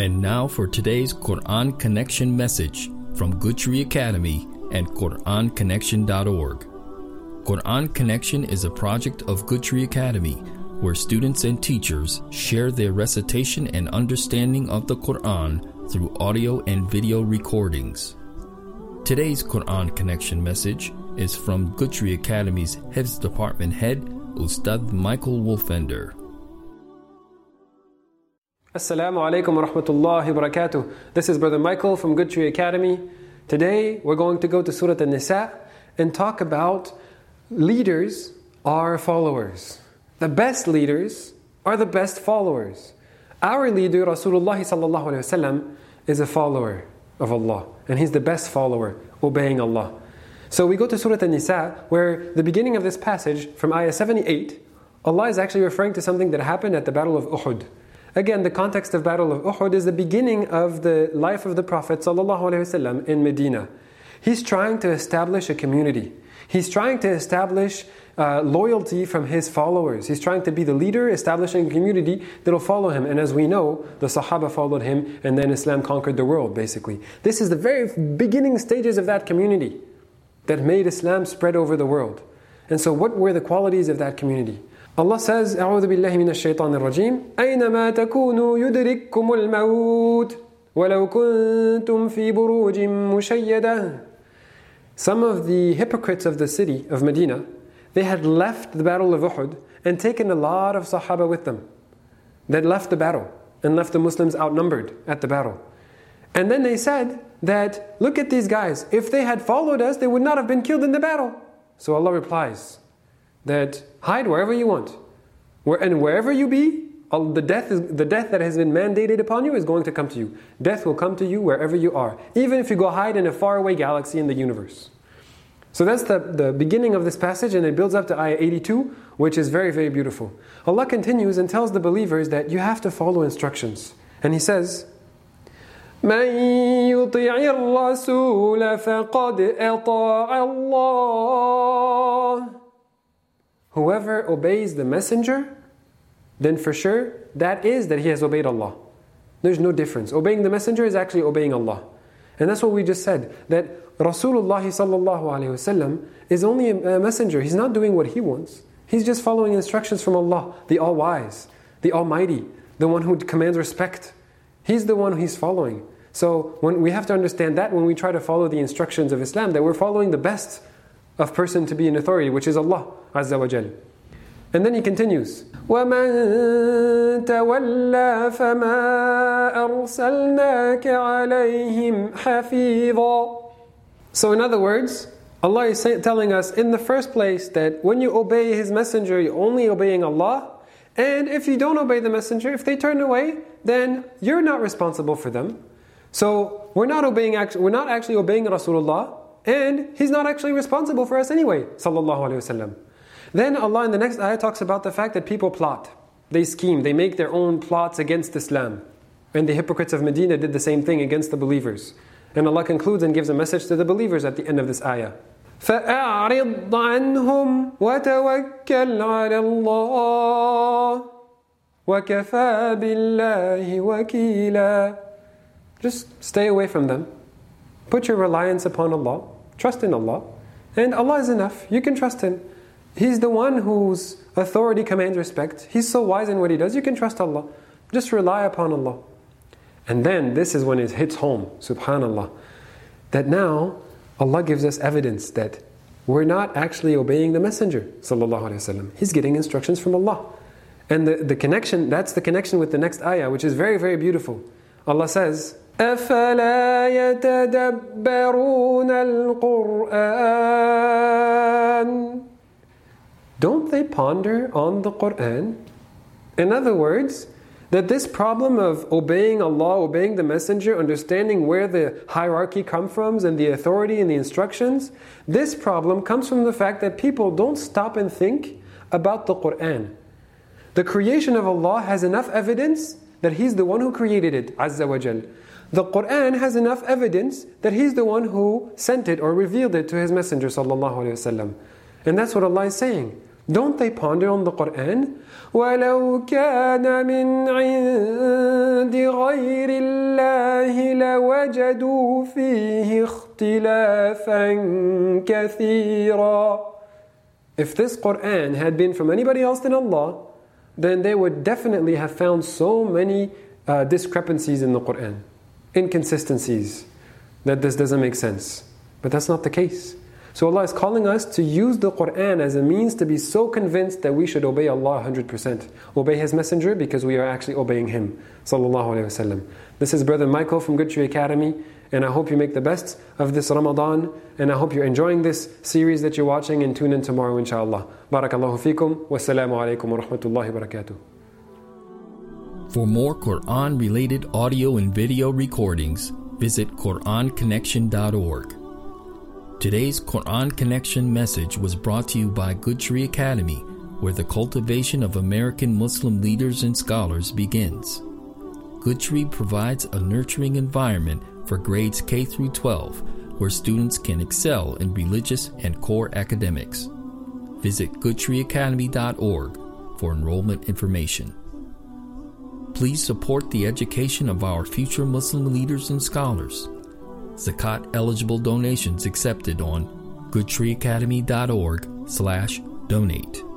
And now for today's Quran Connection message from Tree Academy and QuranConnection.org. Quran Connection is a project of Tree Academy where students and teachers share their recitation and understanding of the Quran through audio and video recordings. Today's Quran Connection message is from Tree Academy's Hifz Department Head, Ustad Michael Wolfender. Assalamu alaikum wa rahmatullahi wa barakatuh. This is Brother Michael from Good Tree Academy. Today we're going to go to Surah An-Nisa and talk about leaders are followers. The best leaders are the best followers. Our leader, Rasulullah sallallahu is a follower of Allah, and he's the best follower, obeying Allah. So we go to Surah An-Nisa, where the beginning of this passage, from ayah 78, Allah is actually referring to something that happened at the Battle of Uhud. Again, the context of Battle of Uhud is the beginning of the life of the Prophet ﷺ in Medina. He's trying to establish a community. He's trying to establish uh, loyalty from his followers. He's trying to be the leader, establishing a community that will follow him. And as we know, the Sahaba followed him, and then Islam conquered the world, basically. This is the very beginning stages of that community that made Islam spread over the world. And so, what were the qualities of that community? Allah says, أعوذ بالله من الشيطان الرجيم أينما تكونوا يدرككم الموت ولو كنتم في بروج مشيدة Some of the hypocrites of the city of Medina, they had left the battle of Uhud and taken a lot of Sahaba with them. They left the battle and left the Muslims outnumbered at the battle. And then they said that, look at these guys, if they had followed us, they would not have been killed in the battle. So Allah replies, that hide wherever you want. Where, and wherever you be, the death, is, the death that has been mandated upon you is going to come to you. Death will come to you wherever you are, even if you go hide in a faraway galaxy in the universe. So that's the, the beginning of this passage, and it builds up to ayah 82, which is very, very beautiful. Allah continues and tells the believers that you have to follow instructions. And He says, من يطع الرسول فقد أطاع الله Whoever obeys the messenger, then for sure that is that he has obeyed Allah. There's no difference. Obeying the messenger is actually obeying Allah. And that's what we just said that Rasulullah sallallahu is only a messenger. He's not doing what he wants. He's just following instructions from Allah, the All Wise, the Almighty, the one who commands respect. He's the one he's following. So when we have to understand that when we try to follow the instructions of Islam, that we're following the best of person to be in authority, which is Allah Azza wa Jal. And then he continues, وَمَن تَوَلَّى فَمَا أَرْسَلْنَاكَ عَلَيْهِمْ حَفِيظًا So in other words, Allah is telling us in the first place that when you obey His Messenger, you're only obeying Allah. And if you don't obey the Messenger, if they turn away, then you're not responsible for them. So we're not obeying, we're not actually obeying Rasulullah, and he's not actually responsible for us anyway. Sallallahu alaihi wasallam. Then Allah in the next ayah talks about the fact that people plot, they scheme, they make their own plots against Islam. And the hypocrites of Medina did the same thing against the believers. And Allah concludes and gives a message to the believers at the end of this ayah. فأعرض عنهم وتوكل على الله وكفى بالله وكيلا Just stay away from them. Put your reliance upon Allah. Trust in Allah. And Allah is enough. You can trust Him. He's the one whose authority commands respect. He's so wise in what He does. You can trust Allah. Just rely upon Allah. And then this is when it hits home, subhanAllah, that now Allah gives us evidence that we're not actually obeying the Messenger. He's getting instructions from Allah. And the, the connection, that's the connection with the next ayah, which is very, very beautiful. Allah says, أفلا يتدبرون القرآن Don't they ponder on the Quran? In other words, that this problem of obeying Allah, obeying the Messenger, understanding where the hierarchy comes from and the authority and the instructions, this problem comes from the fact that people don't stop and think about the Quran. The creation of Allah has enough evidence that He's the one who created it, Azza wa Jal. The Quran has enough evidence that He's the one who sent it or revealed it to His Messenger sallallahu alaihi wasallam. And that's what Allah is saying. Don't they ponder on the Quran? ولو كان من عند غير الله لوجدوا فيه اختلافا كثيرا If this Quran had been from anybody else than Allah, then they would definitely have found so many uh, discrepancies in the Quran, inconsistencies, that this doesn't make sense. But that's not the case. So Allah is calling us to use the Quran as a means to be so convinced that we should obey Allah 100%. Obey His Messenger because we are actually obeying Him. This is Brother Michael from Good Tree Academy, and I hope you make the best of this Ramadan, and I hope you're enjoying this series that you're watching, and tune in tomorrow, inshallah. Barakallahu fikum, wassalamu alaikum wa rahmatullahi wa barakatuh. For more Quran related audio and video recordings, visit QuranConnection.org. Today's Quran Connection message was brought to you by Good Tree Academy, where the cultivation of American Muslim leaders and scholars begins. Good Tree provides a nurturing environment for grades K through 12, where students can excel in religious and core academics. Visit goodtreeacademy.org for enrollment information. Please support the education of our future Muslim leaders and scholars zakat eligible donations accepted on goodtreeacademy.org slash donate.